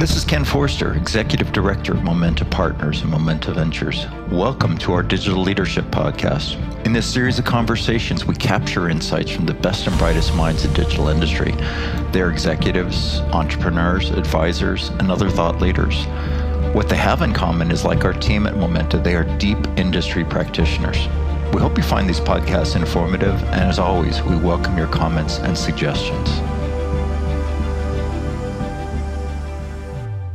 This is Ken Forster, Executive Director of Momenta Partners and Momenta Ventures. Welcome to our Digital Leadership Podcast. In this series of conversations, we capture insights from the best and brightest minds in digital industry. They're executives, entrepreneurs, advisors, and other thought leaders. What they have in common is like our team at Momenta, they are deep industry practitioners. We hope you find these podcasts informative, and as always, we welcome your comments and suggestions.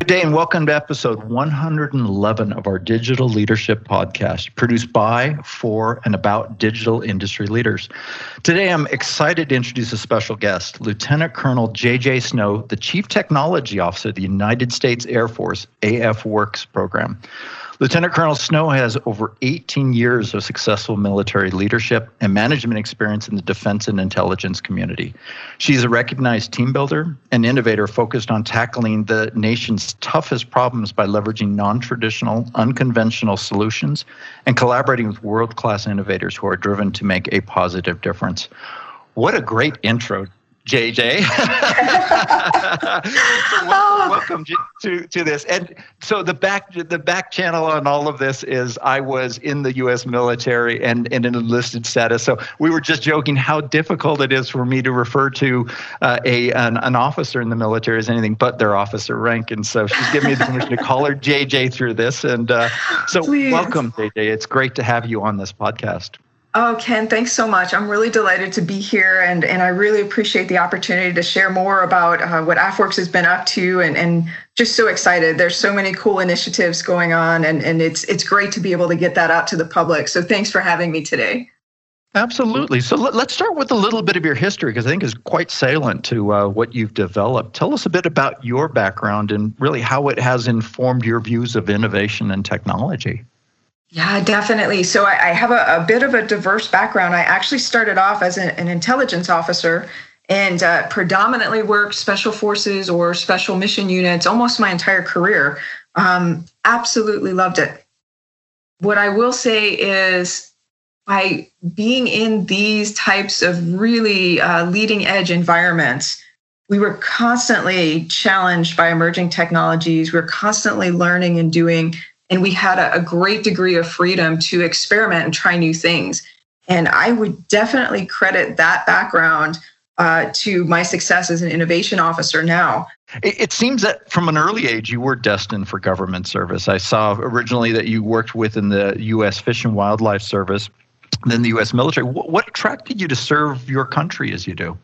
Good day and welcome to episode 111 of our Digital Leadership Podcast, produced by, for, and about digital industry leaders. Today, I'm excited to introduce a special guest, Lieutenant Colonel J.J. Snow, the Chief Technology Officer of the United States Air Force AFWERX program. Lieutenant Colonel Snow has over 18 years of successful military leadership and management experience in the defense and intelligence community. She's a recognized team builder and innovator focused on tackling the nation's toughest problems by leveraging non traditional, unconventional solutions and collaborating with world class innovators who are driven to make a positive difference. What a great intro JJ. welcome, welcome to, to this. And so the back the back channel on all of this is I was in the U.S. military and in an enlisted status. So we were just joking how difficult it is for me to refer to uh, a an, an, officer in the military as anything but their officer rank. And so she's giving me the permission to call her JJ through this. And uh, so Please. welcome, JJ. It's great to have you on this podcast. Oh, Ken, thanks so much. I'm really delighted to be here, and, and I really appreciate the opportunity to share more about uh, what AFWERX has been up to, and, and just so excited. There's so many cool initiatives going on, and, and it's it's great to be able to get that out to the public. So thanks for having me today. Absolutely. So let, us start with a little bit of your history because I think is quite salient to uh, what you've developed. Tell us a bit about your background and really how it has informed your views of innovation and technology. Yeah, definitely. So I, I have a, a, bit of a diverse background. I actually started off as an, an intelligence officer and uh, predominantly worked special forces or special mission units almost my entire career. Um, absolutely loved it. What I will say is, by being in these types of really uh, leading edge environments, we were constantly challenged by emerging technologies. We we're constantly learning and doing and we had a, a great degree of freedom to experiment and try new things. And I would definitely credit that background uh, to my success as an innovation officer now. It, it, seems that from an early age you were destined for government service. I saw originally that you worked within the U.S. Fish and Wildlife Service, then the U.S. military. What, what attracted you to serve your country as you do?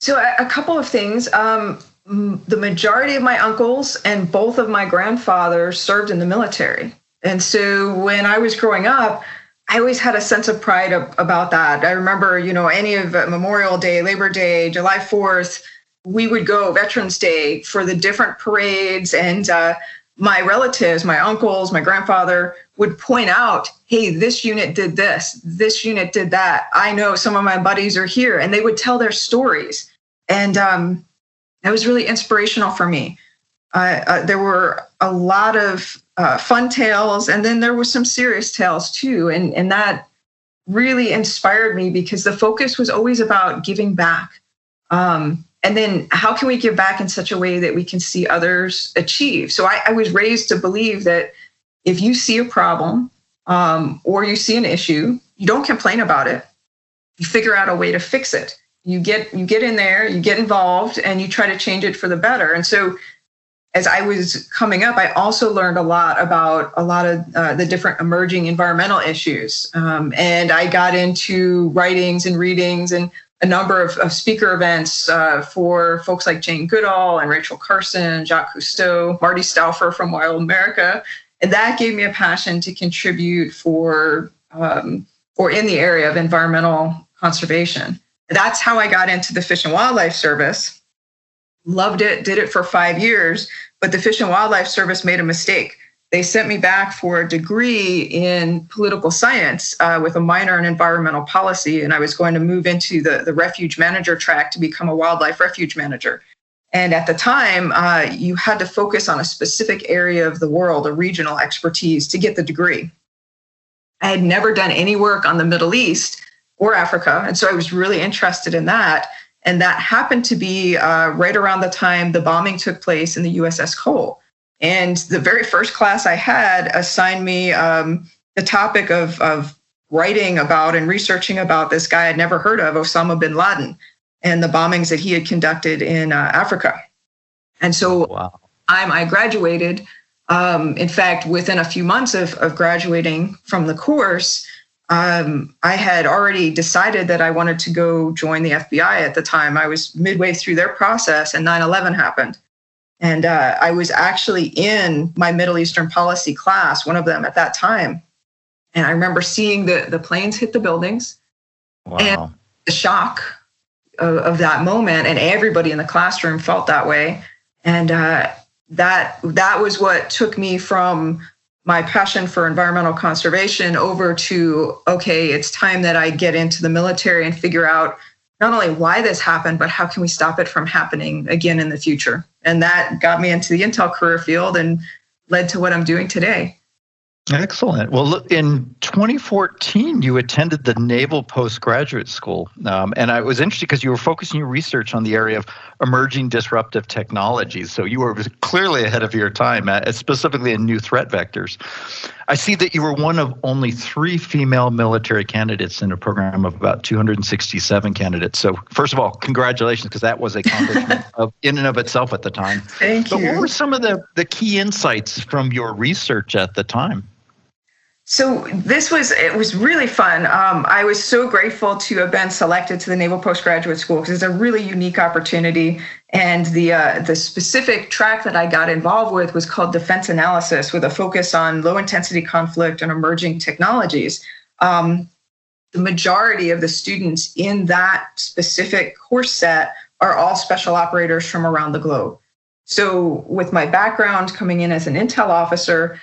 So, a, a couple of things. Um, the majority of my uncles and both of my grandfathers served in the military. And so when I was growing up, I always had a sense of pride about that. I remember, you know, any of Memorial Day, Labor Day, July 4th, we would go Veterans Day for the different parades. And uh, my relatives, my uncles, my grandfather would point out, hey, this unit did this, this unit did that. I know some of my buddies are here. And they would tell their stories. And um, that was really inspirational for me. Uh, uh, there were a lot of uh, fun tales, and then there were some serious tales too, and and that really inspired me because the focus was always about giving back. Um, and then how can we give back in such a way that we can see others achieve? So I, I was raised to believe that if you see a problem um, or you see an issue, you don't complain about it. You figure out a way to fix it you get you get in there you get involved and you try to change it for the better. And so as i was coming up i also learned a lot about a lot of uh, the different emerging environmental issues. Um, and i got into writings and readings and a number of, of speaker events uh, for folks like jane goodall and rachel carson jacques cousteau marty stouffer from wild america. And that gave me a passion to contribute for um, or in the area of environmental conservation that's how I got into the Fish and Wildlife Service. Loved it, did it for five years, but the Fish and Wildlife Service made a mistake. They sent me back for a degree in political science uh, with a minor in environmental policy, and I was going to move into the, the refuge manager track to become a wildlife refuge manager. And at the time, uh, you had to focus on a specific area of the world, a regional expertise to get the degree. I had never done any work on the Middle East, or Africa. And so I was really interested in that. And that happened to be uh, right around the time the bombing took place in the USS Cole. And the very first class I had assigned me um, the topic of, of writing about and researching about this guy I'd never heard of, Osama bin Laden, and the bombings that he had conducted in uh, Africa. And so wow. I'm, I graduated. Um, in fact, within a few months of, of graduating from the course, um, I had already decided that I wanted to go join the FBI at the time. I was midway through their process and 9 11 happened. And uh, I was actually in my Middle Eastern policy class, one of them at that time. And I remember seeing the, the planes hit the buildings wow. and the shock of, of, that moment. And everybody in the classroom felt that way. And uh, that, that was what took me from my passion for environmental conservation over to okay it's time that i get into the military and figure out not only why this happened but how can we stop it from happening again in the future and that got me into the intel career field and led to what i'm doing today Excellent. Well, in 2014, you attended the Naval Postgraduate School. Um, and I was interested because you were focusing your research on the area of emerging disruptive technologies. So you were clearly ahead of your time, uh, specifically in new threat vectors. I see that you were one of only three female military candidates in a program of about 267 candidates. So, first of all, congratulations, because that was a accomplishment of, in and of itself at the time. Thank but you. But what were some of the, the key insights from your research at the time? So this was it was really fun. Um, I was so grateful to have been selected to the Naval Postgraduate School because it's a really unique opportunity. And the uh, the specific track that I got involved with was called Defense Analysis, with a focus on low intensity conflict and emerging technologies. Um, the majority of the students in that specific course set are all special operators from around the globe. So, with my background coming in as an intel officer,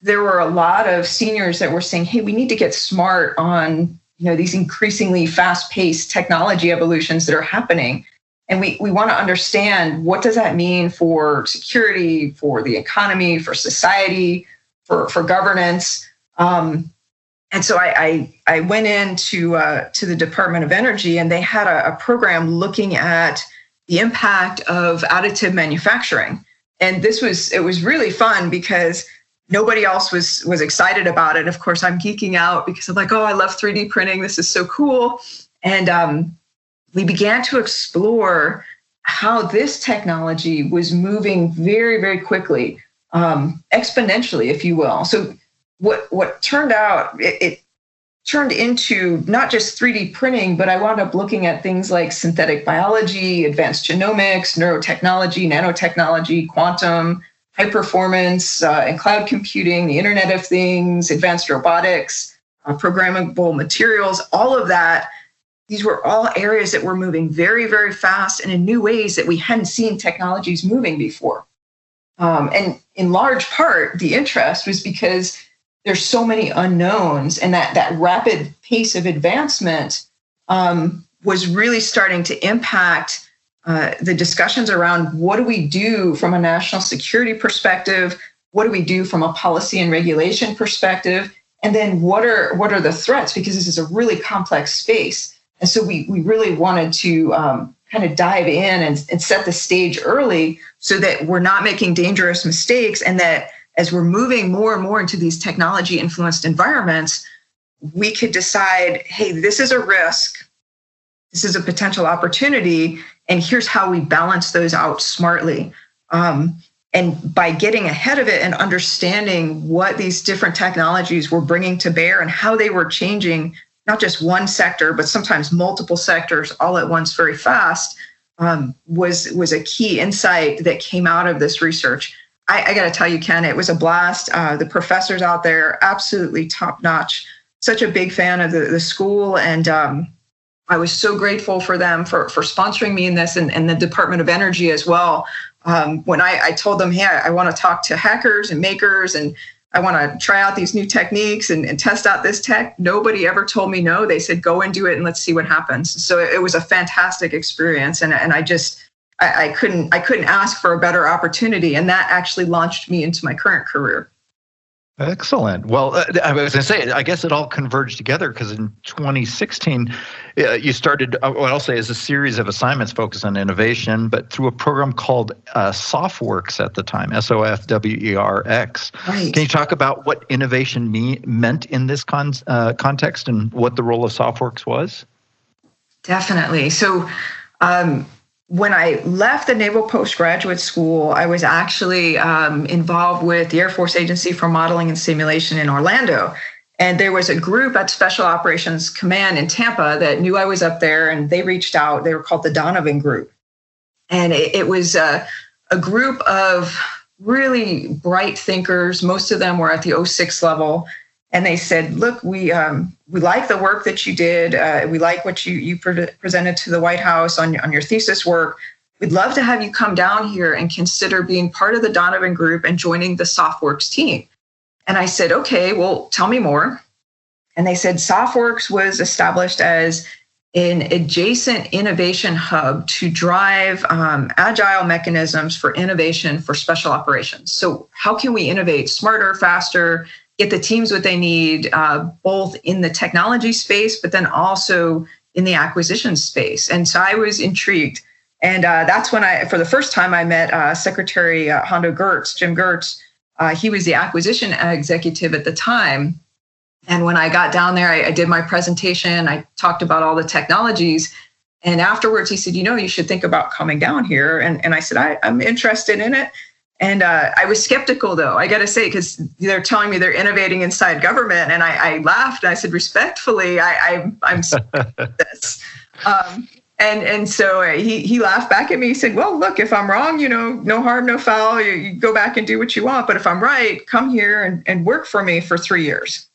there were a lot of seniors that were saying, hey, we need to get smart on you know these increasingly fast-paced technology evolutions that are happening. And we, we want to understand what does that mean for security for the economy for society for, for governance. Um, and so I, I, I went into uh, to the department of energy and they had a, a program looking at the impact of additive manufacturing. And this was it was really fun because nobody else was was excited about it. Of course, I'm geeking out because I'm like, oh, I love 3D printing. This is so cool. And um, we began to explore how this technology was moving very, very quickly, um, exponentially, if you will. So what what turned out it, it turned into not just 3D printing, but I wound up looking at things like synthetic biology, advanced genomics, neurotechnology, nanotechnology, quantum, high performance uh, and cloud computing, the Internet of Things, advanced robotics, uh, programmable materials, all of that. These were all areas that were moving very, very fast and in new ways that we hadn't seen technologies moving before. Um, and in large part, the interest was because there's so many unknowns, and that that rapid pace of advancement um, was really starting to impact uh, the discussions around what do we do from a national security perspective, what do we do from a policy and regulation perspective, and then what are what are the threats? Because this is a really complex space, and so we we really wanted to um, kind of dive in and, and set the stage early so that we're not making dangerous mistakes, and that as we're moving more and more into these technology influenced environments, we could decide, hey, this is a risk, this is a potential opportunity, and here's how we balance those out smartly. Um, and by getting ahead of it and understanding what these different technologies were bringing to bear and how they were changing not just one sector, but sometimes multiple sectors all at once very fast, um, was was a key insight that came out of this research. I, I got to tell you, Ken, it was a blast. Uh, the professors out there, absolutely top notch. Such a big fan of the, the school, and um, I was so grateful for them for, for sponsoring me in this and, and the Department of Energy as well. Um, when I, I told them, hey, I, I want to talk to hackers and makers and I want to try out these new techniques and, and, test out this tech. Nobody ever told me no. They said, go and do it and let's see what happens. So it, was a fantastic experience. And, and I just, I, I, couldn't, I couldn't ask for a better opportunity. And that actually launched me into my current career. Excellent. Well, uh, I was going to say, I guess it all converged together because in 2016, uh, you started, uh, what I'll say is a series of assignments focused on innovation, but through a program called uh, SOFWERX at the time, S O F W E R X. Right. Can you talk about what innovation me- meant in this con- uh, context and what the role of SOFWERX was? Definitely. So, um, when I left the Naval Postgraduate School, I was actually um, involved with the Air Force Agency for Modeling and Simulation in Orlando. And there was a group at Special Operations Command in Tampa that knew I was up there, and they reached out. They were called the Donovan Group. And it, it was a, a group of really bright thinkers. Most of them were at the 06 level and they said, "Look, we um, we like the work that you did. Uh, we like what you you pre- presented to the White House on on your thesis work. We'd love to have you come down here and consider being part of the Donovan Group and joining the SOFWERX team." And I said, "Okay, well, tell me more." And they said "SOFWERX was established as an adjacent innovation hub to drive um, agile mechanisms for innovation for special operations. So, how can we innovate smarter, faster? Get the teams what they need, uh, both in the technology space, but then also in the acquisition space. And so I was intrigued. And uh, that's when I, for the first time, I met uh, Secretary uh, Hondo Geurts, Jim Geurts. Uh, he was the acquisition executive at the time. And when I got down there, I, I did my presentation. I talked about all the technologies. And afterwards, he said, You know, you should think about coming down here. And, and I said, I, I'm interested in it. And uh, I was skeptical, though, I got to say, because they're telling me they're innovating inside government. And I, I laughed and I said, respectfully, I, I, am this. Um, and and so uh, he he laughed back at me. He said, "Well, look, if I'm wrong, you know, no harm, no foul. You, you go back and do what you want. But if I'm right, come here and, and work for me for three years."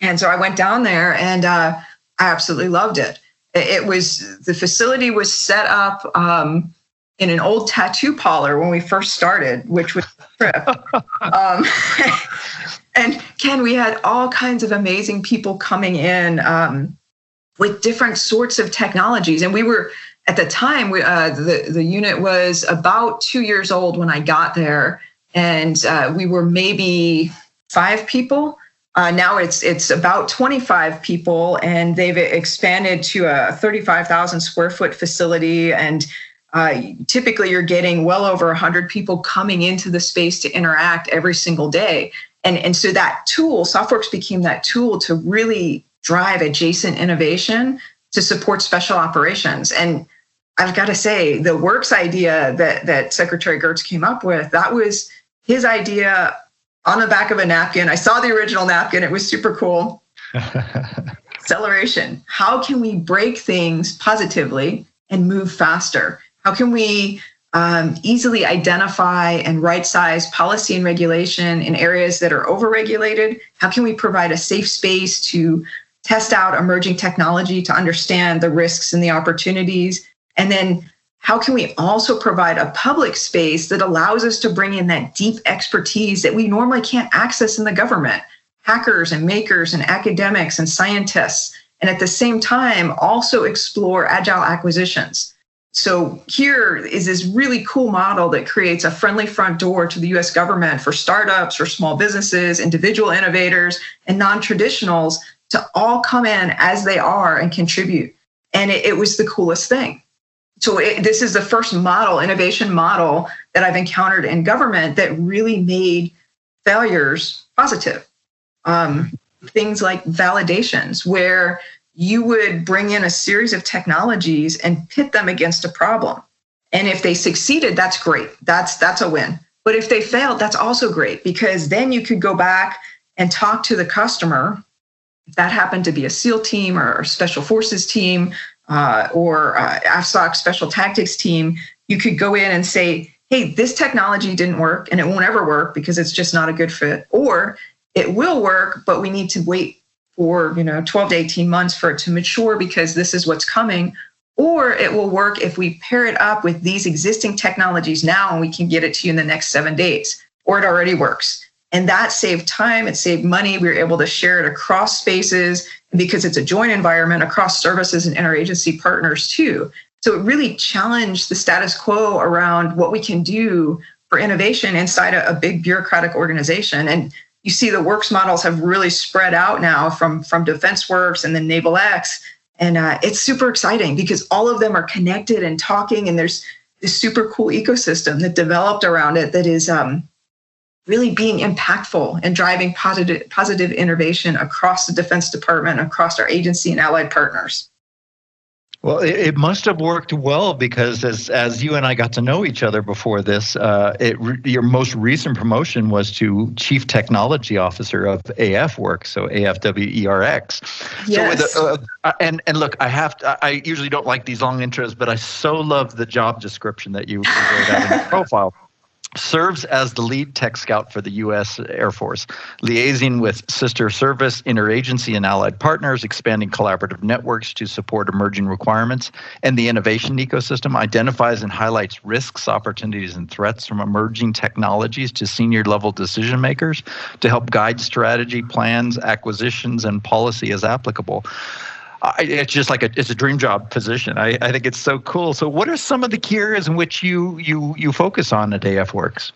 And so I went down there, and uh, I absolutely loved it. It was the facility was set up. Um, in an old tattoo parlor when we first started, which was a trip. um, and Ken, we had all kinds of amazing people coming in um, with different sorts of technologies, and we were at the time we, uh, the the unit was about two years old when I got there, and uh, we were maybe five people. Uh, now it's it's about 25 people, and they've expanded to a 35,000 square foot facility, and uh, typically you're getting well over 100 people coming into the space to interact every single day. And, and so that tool SOFWERX became that tool to really drive adjacent innovation to support special operations. And i've got to say the works idea that, that secretary Geurts came up with that was his idea on the back of a napkin. I saw the original napkin. It was super cool. Acceleration. How can we break things positively and move faster how can we um, easily identify and right size policy and regulation in areas that are overregulated? How can we provide a safe space to test out emerging technology to understand the risks and the opportunities? And then how can we also provide a public space that allows us to bring in that deep expertise that we normally can't access in the government? Hackers and makers and academics and scientists. And at the same time, also explore agile acquisitions. So here is this really cool model that creates a friendly front door to the US government for startups, for small businesses, individual innovators, and non-traditionals to all come in as they are and contribute. And it, it was the coolest thing. So it, this is the first model, innovation model that I've encountered in government that really made failures positive. Um, things like validations, where you would bring in a series of technologies and pit them against a problem. And if they succeeded, that's great. That's that's a win. But if they failed, that's also great because then you could go back and talk to the customer. If that happened to be a SEAL team or special forces team uh, or uh, AFSOC special tactics team, you could go in and say, hey, this technology didn't work and it won't ever work because it's just not a good fit. Or it will work, but we need to wait for you know 12 to 18 months for it to mature because this is what's coming or it will work if we pair it up with these existing technologies now and we can get it to you in the next seven days or it already works. And that saved time it saved money we were able to share it across spaces because it's a joint environment across services and interagency partners too. So it really challenged the status quo around what we can do for innovation inside a, a big bureaucratic organization. And you see the works models have really spread out now from from defense works and then NavalX. And uh, it's super exciting because all of them are connected and talking and there's this super cool ecosystem that developed around it that is um, really being impactful and driving positive positive innovation across the defense department across our agency and allied partners well, it, it, must have worked well because as as you and I got to know each other before this, uh, it, your most recent promotion was to chief technology officer of AF Work, so AFWERX. Yes. So, uh, uh, and and look, I have to, I usually don't like these long intros, but I so love the job description that you wrote out in your profile serves as the lead tech scout for the U.S. Air Force, liaising with sister service, interagency, and allied partners, expanding collaborative networks to support emerging requirements, and the innovation ecosystem identifies and highlights risks, opportunities, and threats from emerging technologies to senior level decision makers to help guide strategy, plans, acquisitions, and policy as applicable. I, it's just like a it's a dream job position. I, I think it's so cool. So, what are some of the key areas in which you you you focus on at AFWERX?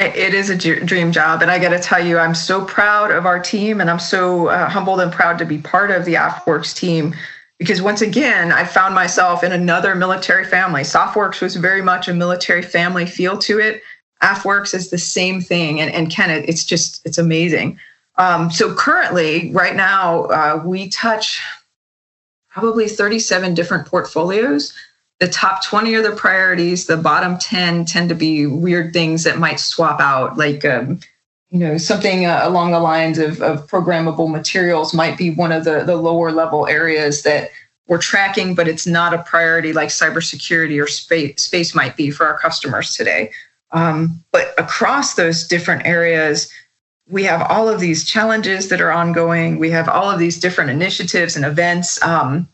It is a dream job, and I got to tell you, I'm so proud of our team, and I'm so uh, humbled and proud to be part of the AFWERX team. Because once again, I found myself in another military family. SOFWERX was very much a military family feel to it. AFWERX is the same thing, and and Ken, it's just it's amazing. Um, so currently, right now, uh, we touch probably 37 different portfolios. The top 20 are the priorities. The bottom 10 tend to be weird things that might swap out, like um, you know something uh, along the lines of, of programmable materials might be one of the, the lower level areas that we're tracking, but it's not a priority like cybersecurity or space, space might be for our customers today. Um, but across those different areas, we have all of these challenges that are ongoing. We have all of these different initiatives and events. Um,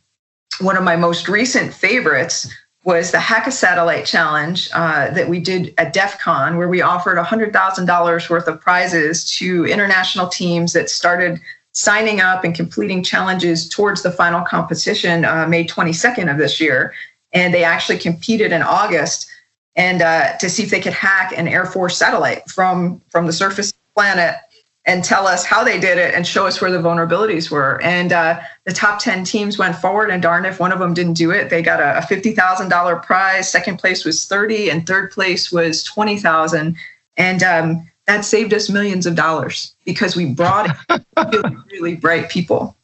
one of my most recent favorites was the Hack a Satellite Challenge uh, that we did at DEF CON, where we offered $100,000 worth of prizes to international teams that started signing up and completing challenges towards the final competition uh, May 22nd of this year. And they actually competed in August and uh, to see if they could hack an Air Force satellite from, from the surface planet and tell us how they did it and show us where the vulnerabilities were. And uh, the top 10 teams went forward, and darn if one of them didn't do it. They got a, a $50,000 prize. Second place was 30, and third place was 20,000. And um, that saved us millions of dollars because we brought really, really bright people.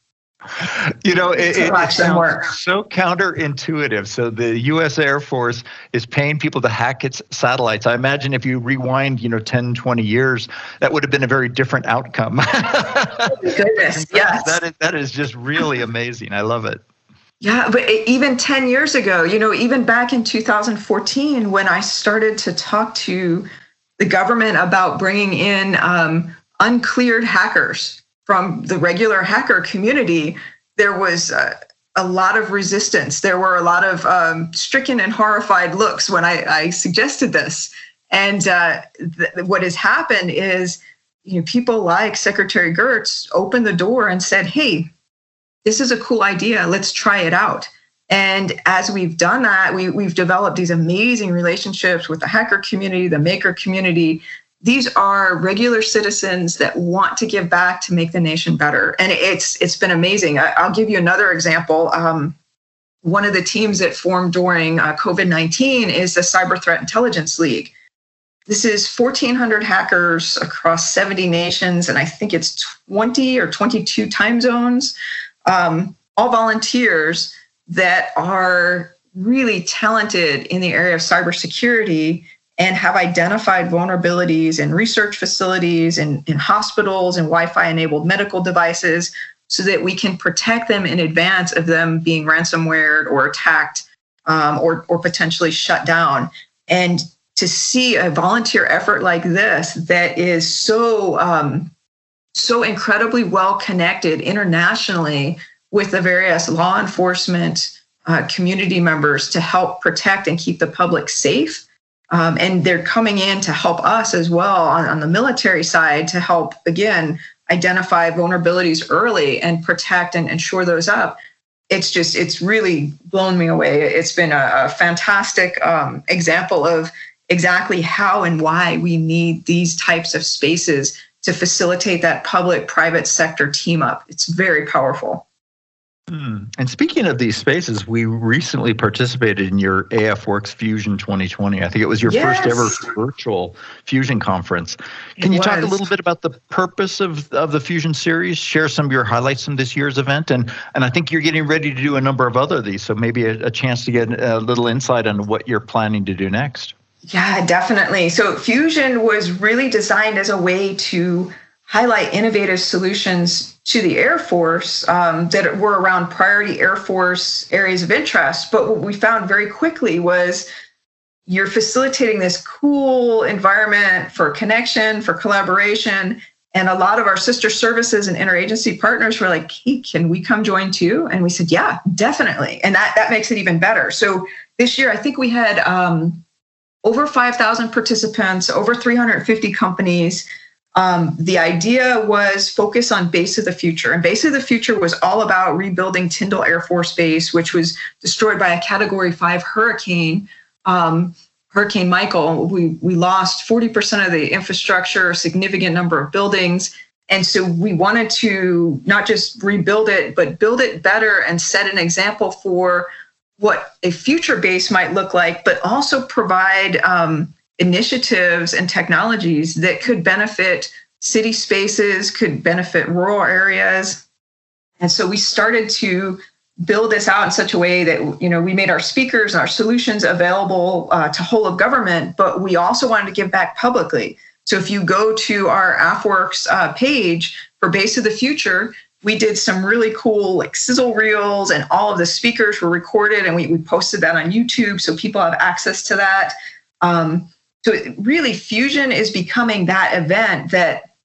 You know, it, it, it so counterintuitive. So the U.S. Air Force is paying people to hack its satellites. I imagine if you rewind, you know, 10, 20 years, that would have been a very different outcome. Goodness, yes. That is, that is just really amazing. I love it. Yeah, but even 10 years ago, you know, even back in 2014, when I started to talk to the government about bringing in um, uncleared hackers from the regular hacker community, there was uh, a lot of resistance. There were a lot of um, stricken and horrified looks when I, I suggested this. And uh, th- what has happened is, you know, people like Secretary Geurts opened the door and said, "Hey, this is a cool idea. Let's try it out." And as we've done that, we, we've developed these amazing relationships with the hacker community, the maker community, these are regular citizens that want to give back to make the nation better. And it's it's been amazing. I, will give you another example. Um, one of the teams that formed during uh, covid-19 is the cyber threat intelligence league. This is 1400 hackers across 70 nations and i think it's 20 or 22 time zones. Um, all volunteers that are really talented in the area of cybersecurity and have identified vulnerabilities in research facilities and in, in hospitals and Wi-Fi enabled medical devices so that we can protect them in advance of them being ransomware or attacked um, or, or potentially shut down. And to see a volunteer effort like this that is so um, so incredibly well connected internationally with the various law enforcement uh, community members to help protect and keep the public safe um, and they're coming in to help us as well on, on the military side to help, again, identify vulnerabilities early and protect and, and shore those up. It's just, it's really blown me away. It's been a, a fantastic um, example of exactly how and why we need these types of spaces to facilitate that public private sector team up. It's very powerful. And speaking of these spaces, we recently participated in your AFWERX Fusion 2020. I think it was your yes. first ever virtual Fusion conference. Can it you was. talk a little bit about the purpose of, of the Fusion series? Share some of your highlights from this year's event, and and I think you're getting ready to do a number of other of these. So maybe a, a chance to get a little insight on what you're planning to do next. Yeah, definitely. So Fusion was really designed as a way to highlight innovative solutions to the Air Force um, that were around priority Air Force areas of interest. But what we found very quickly was you're facilitating this cool environment for connection, for collaboration. And a lot of our sister services and interagency partners were like, hey, can we come join too? And we said, yeah, definitely. And that, that makes it even better. So this year, I think we had um, over 5,000 participants, over 350 companies. Um, the idea was focus on base of the future. And base of the future was all about rebuilding Tyndall Air Force Base, which was destroyed by a category five hurricane. Um, hurricane Michael, we, we lost 40% of the infrastructure, a significant number of buildings. And so we wanted to not just rebuild it, but build it better and set an example for what a future base might look like, but also provide um, initiatives and technologies that could benefit city spaces, could benefit rural areas. And so we started to build this out in such a way that you know we made our speakers and our solutions available uh, to whole of government, but we also wanted to give back publicly. So if you go to our AFWERX uh, page for Base of the Future, we did some really cool like sizzle reels and all of the speakers were recorded and we, we posted that on youtube so people have access to that um, so really, Fusion is becoming that event that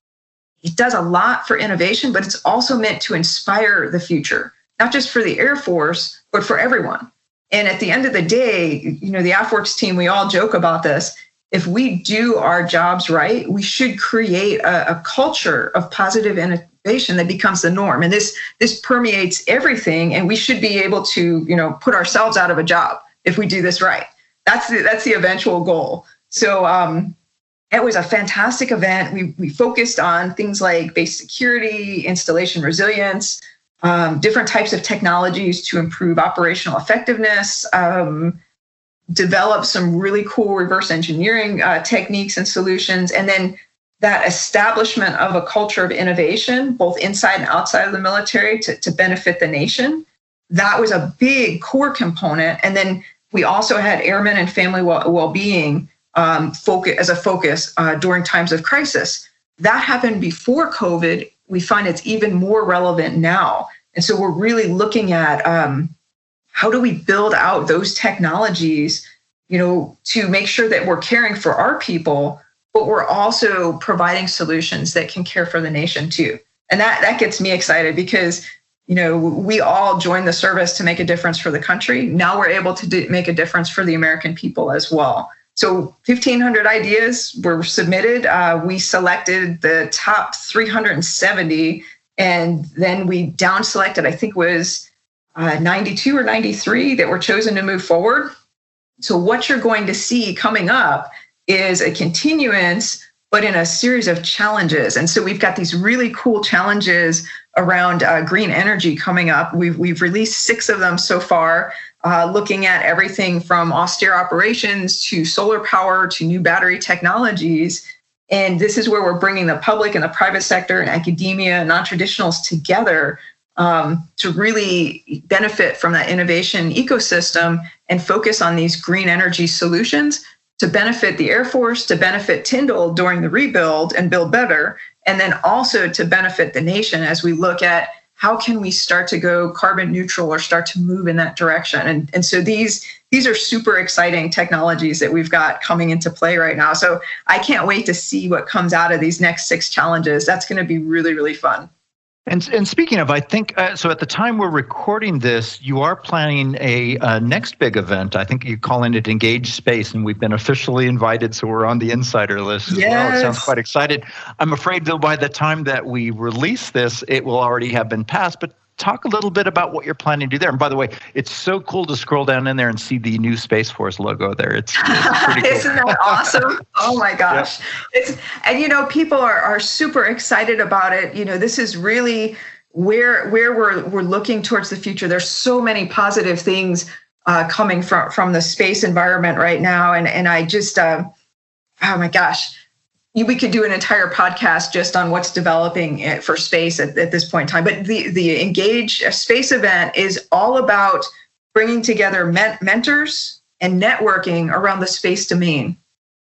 it does a lot for innovation, but it's also meant to inspire the future, not just for the Air Force, but for everyone. And at the end of the day, you know, the AFWERX team, we all joke about this. If we do our jobs right, we should create a, a culture of positive innovation that becomes the norm. And this this permeates everything. And we should be able to, you know, put ourselves out of a job if we do this right. That's the, that's the eventual goal. So um, it was a fantastic event. We, we focused on things like base security, installation resilience, um, different types of technologies to improve operational effectiveness, um, develop some really cool reverse engineering uh, techniques and solutions, and then that establishment of a culture of innovation, both inside and outside of the military, to, to benefit the nation. That was a big core component. And then we also had airmen and family well being um, focus as a focus uh, during times of crisis. That happened before COVID. We find it's even more relevant now. And so we're really looking at um, how do we build out those technologies, you know, to make sure that we're caring for our people, but we're also providing solutions that can care for the nation too. And that that gets me excited because you know we all joined the service to make a difference for the country. Now we're able to do, make a difference for the American people as well. So 1,500 ideas were submitted. Uh, we selected the top 370, and then we down selected, I think was uh, 92 or 93 that were chosen to move forward. So what you're going to see coming up is a continuance, but in a series of challenges. And so we've got these really cool challenges around uh, green energy coming up. We've, we've released six of them so far uh, looking at everything from austere operations to solar power to new battery technologies. And this is where we're bringing the public and the private sector and academia and non traditionals together um, to really benefit from that innovation ecosystem and focus on these green energy solutions to benefit the Air Force, to benefit Tyndall during the rebuild and build better, and then also to benefit the nation as we look at how can we start to go carbon neutral or start to move in that direction? And, and so these these are super exciting technologies that we've got coming into play right now. So i can't wait to see what comes out of these next six challenges. That's going to be really really fun and, and speaking of, I think uh, so. At the time we're recording this, you are planning a uh, next big event. I think you're calling it Engage Space, and we've been officially invited, so we're on the insider list as yes. well. It sounds quite excited. I'm afraid, though, by the time that we release this, it will already have been passed. But talk a little bit about what you're planning to do there. And by the way, it's so cool to scroll down in there and see the new Space Force logo there. It's, it's pretty cool. Isn't that awesome? Oh my gosh. Yep. It's and you know, people are are super excited about it. You know, this is really where where we're we're looking towards the future. There's so many positive things uh, coming from from the space environment right now, and and I just uh, oh my gosh, we could do an entire podcast just on what's developing for space at, at this point in time. But the the Engage Space event is all about bringing together men- mentors and networking around the space domain.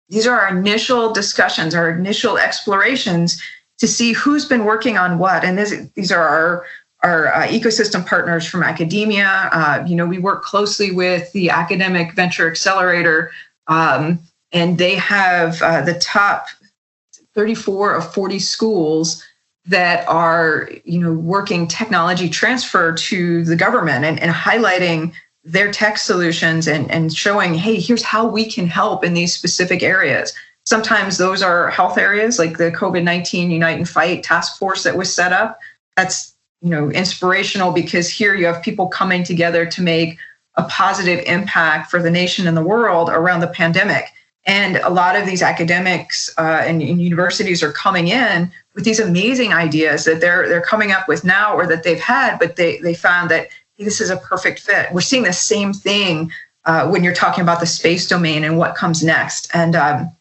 These are our initial discussions, our initial explorations to see who's been working on what. And this, these are our our uh, ecosystem partners from academia. Uh, you know, we work closely with the Academic Venture Accelerator, um, and they have uh, the top 34 of 40 schools that are, you know, working technology transfer to the government and, and highlighting their tech solutions and, and showing, hey, here's how we can help in these specific areas. Sometimes those are health areas like the COVID 19 Unite and Fight task force that was set up. That's you know inspirational because here you have people coming together to make a positive impact for the nation and the world around the pandemic. And a lot of these academics uh, and, and, universities are coming in with these amazing ideas that they're they're coming up with now or that they've had, but they they found that hey, this is a perfect fit. We're seeing the same thing uh, when you're talking about the space domain and what comes next. And um,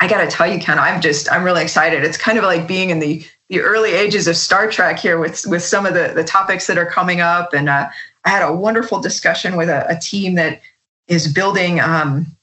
I got to tell you, Ken, I'm just I'm really excited. It's kind of like being in the the early ages of Star Trek here with with some of the the topics that are coming up. And uh, I had a wonderful discussion with a, a team that is building um,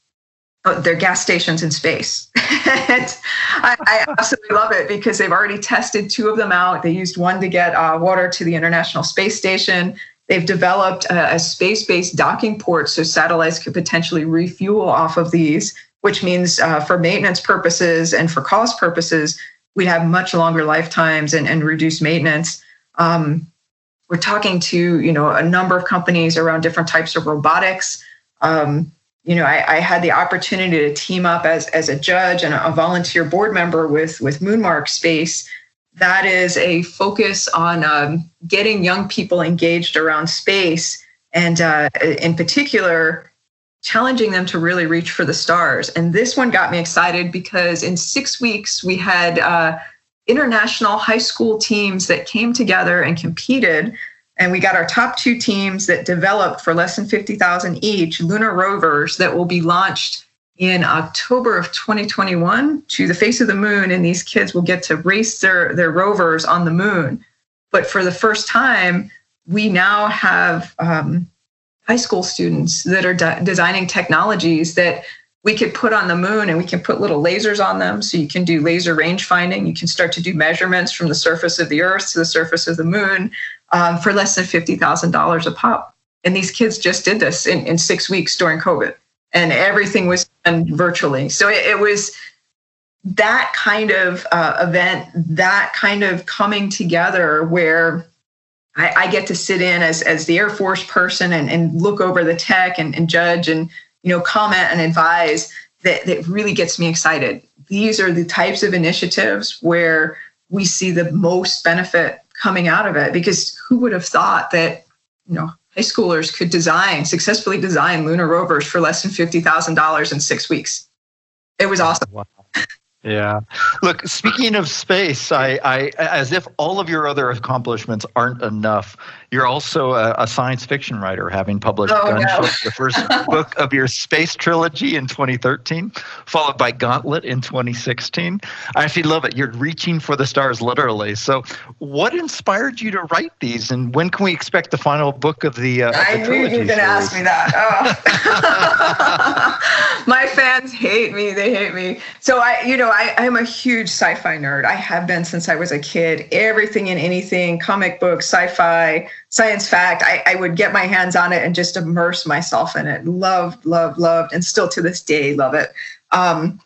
uh, their gas stations in space. I, I, absolutely love it because they've already tested two of them out. They used one to get uh, water to the International Space Station. They've developed a, a space-based docking port so satellites could potentially refuel off of these which means uh, for maintenance purposes and for cost purposes, we'd have much longer lifetimes and, and reduced maintenance. Um, we're talking to you know a number of companies around different types of robotics. Um, you know, I, I, had the opportunity to team up as as a judge and a volunteer board member with with Moonmark Space. That is a focus on um, getting young people engaged around space, and uh, in particular, challenging them to really reach for the stars. And this one got me excited because in six weeks, we had uh, international high school teams that came together and competed. And we got our top two teams that developed for less than 50,000 each lunar rovers that will be launched in October of 2021 to the face of the moon. And these kids will get to race their, their rovers on the moon. But for the first time, we now have um, high school students that are de- designing technologies that we could put on the moon and we can put little lasers on them so you can do laser range finding you can start to do measurements from the surface of the earth to the surface of the moon um, for less than $50000 a pop. And these kids just did this in, in six weeks during covid. And everything was done virtually. So it, it was that kind of uh, event that kind of coming together where I, I, get to sit in as, as the Air Force person and, and look over the tech and, and judge and you know comment and advise that, that really gets me excited. These are the types of initiatives where we see the most benefit coming out of it because who would have thought that you know high schoolers could design successfully design lunar rovers for less than $50,000 in 6 weeks. It was awesome. Wow. Yeah. Look, speaking of space, I, I, as if all of your other accomplishments aren't enough, you're also a, a science fiction writer, having published oh, no. the first book of your space trilogy in 2013, followed by Gauntlet in 2016. I actually love it. You're reaching for the stars, literally. So, what inspired you to write these, and when can we expect the final book of the? Uh, of the I knew you were going to ask me that. Oh. My fans hate me. They hate me. So I, you know, I, I'm a huge sci-fi nerd. I have been since I was a kid. Everything and anything, comic books, sci-fi, science fact, I, I would get my hands on it and just immerse myself in it. Loved, loved, loved, and still to this day love it. Um,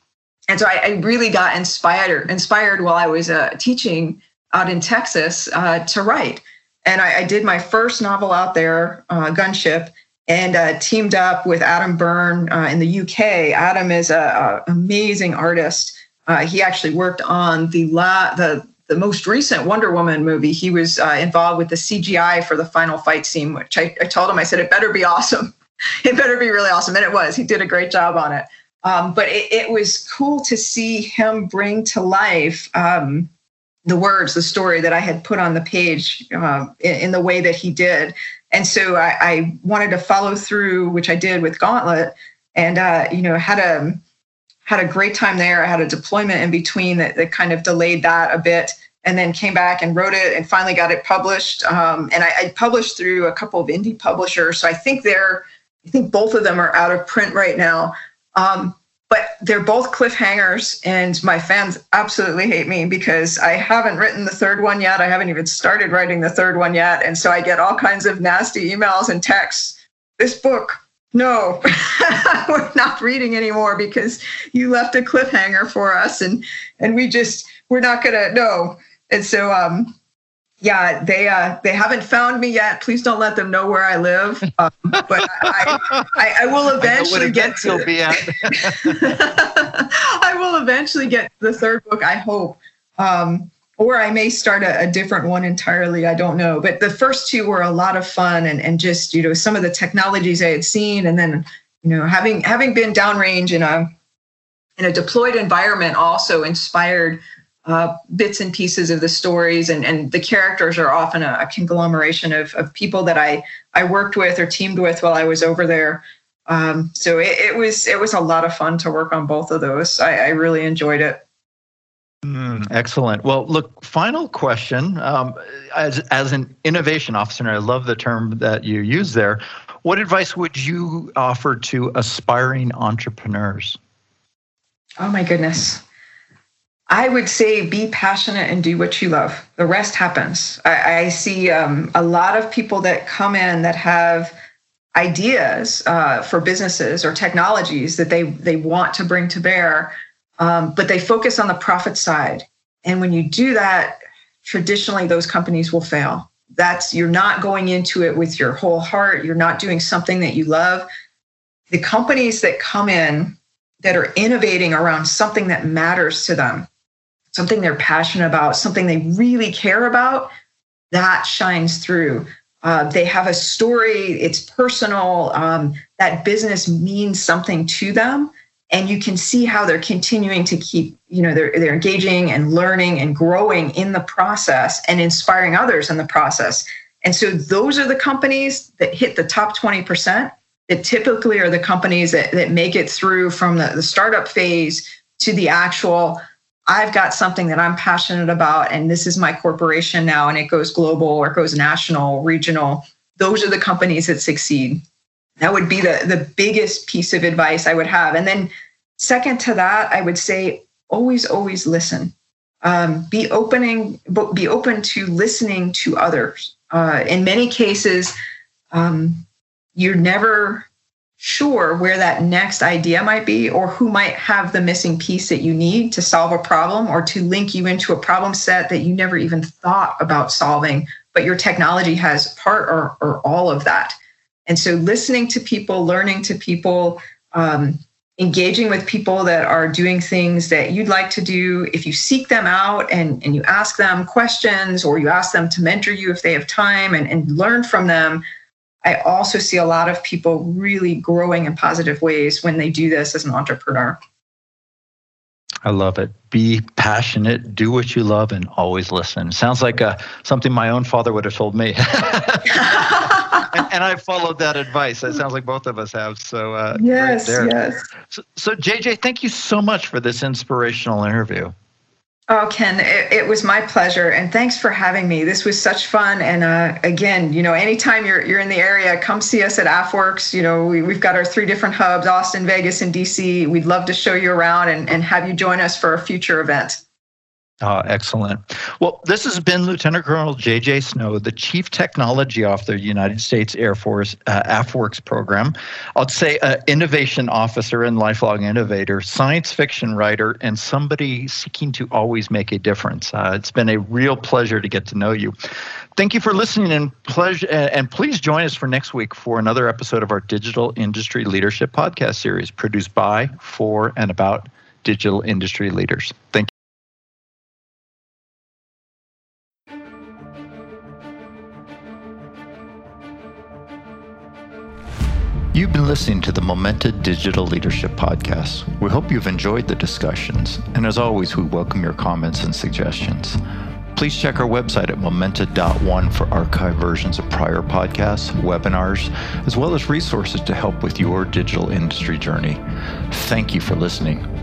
and so I, I, really got inspired inspired while I was uh, teaching out in Texas uh, to write. And I, I, did my first novel out there, uh, Gunship, and uh, teamed up with Adam Byrne uh, in the UK. Adam is an amazing artist uh, he actually worked on the la- the the most recent Wonder Woman movie, he was uh, involved with the CGI for the final fight scene, which I, I told him, I said, it better be awesome. it better be really awesome. And it was. He did a great job on it. Um, but it, it, was cool to see him bring to life um, the words, the story that I had put on the page uh, in, in, the way that he did. And so I, I, wanted to follow through, which I did with Gauntlet, and uh, you know had a had a great time there. I had a deployment in between that, that kind of delayed that a bit, and then came back and wrote it and finally got it published. Um, and I, I published through a couple of indie publishers, so I think they're I think both of them are out of print right now. Um, but they're both cliffhangers, and my fans absolutely hate me because I haven't written the third one yet. I haven't even started writing the third one yet. And so I get all kinds of nasty emails and texts. This book, no, we're not reading anymore because you left a cliffhanger for us, and and we just we're not gonna no. And so um, yeah, they uh, they haven't found me yet. Please don't let them know where I live. Um, but I, I, I, will eventually get to. Be at. I will eventually get the third book. I hope, um, or I may start a, a, different one entirely. I don't know. But the first two were a lot of fun, and and just you know some of the technologies I had seen, and then you know having having been downrange in a in a deployed environment also inspired uh, bits and pieces of the stories, and, and the characters are often a, a, conglomeration of, of people that I, I worked with or teamed with while I was over there. Um, so it, it, was it was a lot of fun to work on both of those. I, I really enjoyed it. Mm, excellent. Well, look, final question. Um, as, as an innovation officer, and I love the term that you use there, what advice would you offer to aspiring entrepreneurs? Oh, my goodness. I would say be passionate and do what you love. The rest happens. I, I see um, a lot of people that come in that have ideas uh, for businesses or technologies that they they want to bring to bear, um, but they focus on the profit side. And when you do that, traditionally those companies will fail. That's you're not going into it with your whole heart. You're not doing something that you love. The companies that come in that are innovating around something that matters to them something they're passionate about, something they really care about, that shines through. Uh, they have a story, it's personal, um, that business means something to them. And you can see how they're continuing to keep, you know, they're, they're engaging and learning and growing in the process and inspiring others in the process. And so those are the companies that hit the top 20% that typically are the companies that, that make it through from the, the startup phase to the actual I've got something that I'm passionate about, and this is my corporation now, and it goes global or it goes national, regional. Those are the companies that succeed. That would be the, the biggest piece of advice I would have. And then, second to that, I would say always, always listen. Um, be opening, be open to listening to others. Uh, in many cases, um, you're never sure where that next idea might be or who might have the missing piece that you need to solve a problem or to link you into a problem set that you never even thought about solving but your technology has part or, or all of that and so listening to people learning to people um, engaging with people that are doing things that you'd like to do if you seek them out and, and you ask them questions or you ask them to mentor you if they have time and, and learn from them I also see a lot of people really growing in positive ways when they do this as an entrepreneur. I love it. Be passionate, do what you love, and always listen. Sounds like uh, something my own father would have told me. and, and I followed that advice. It sounds like both of us have. So, uh, yes, right yes. So, so, JJ, thank you so much for this inspirational interview. Oh, Ken, it, it, was my pleasure, and thanks for having me. This was such fun. And uh, again, you know, anytime you're you're in the area, come see us at AFWERX. You know, we, we've got our three different hubs: Austin, Vegas, and DC. We'd love to show you around and, and have you join us for a future event. Oh, excellent. Well, this has been Lieutenant Colonel J.J. Snow, the Chief Technology Officer United States Air Force uh, AFWERX program. I'd say uh, innovation officer and lifelong innovator, science fiction writer, and somebody seeking to always make a difference. Uh, it's been a real pleasure to get to know you. Thank you for listening, and pleasure. And please join us for next week for another episode of our Digital Industry Leadership Podcast series, produced by, for, and about digital industry leaders. Thank listening to the Momenta Digital Leadership Podcast. We hope you've enjoyed the discussions, and as always, we welcome your comments and suggestions. Please check our website at momenta.one for archived versions of prior podcasts, webinars, as well as resources to help with your digital industry journey. Thank you for listening.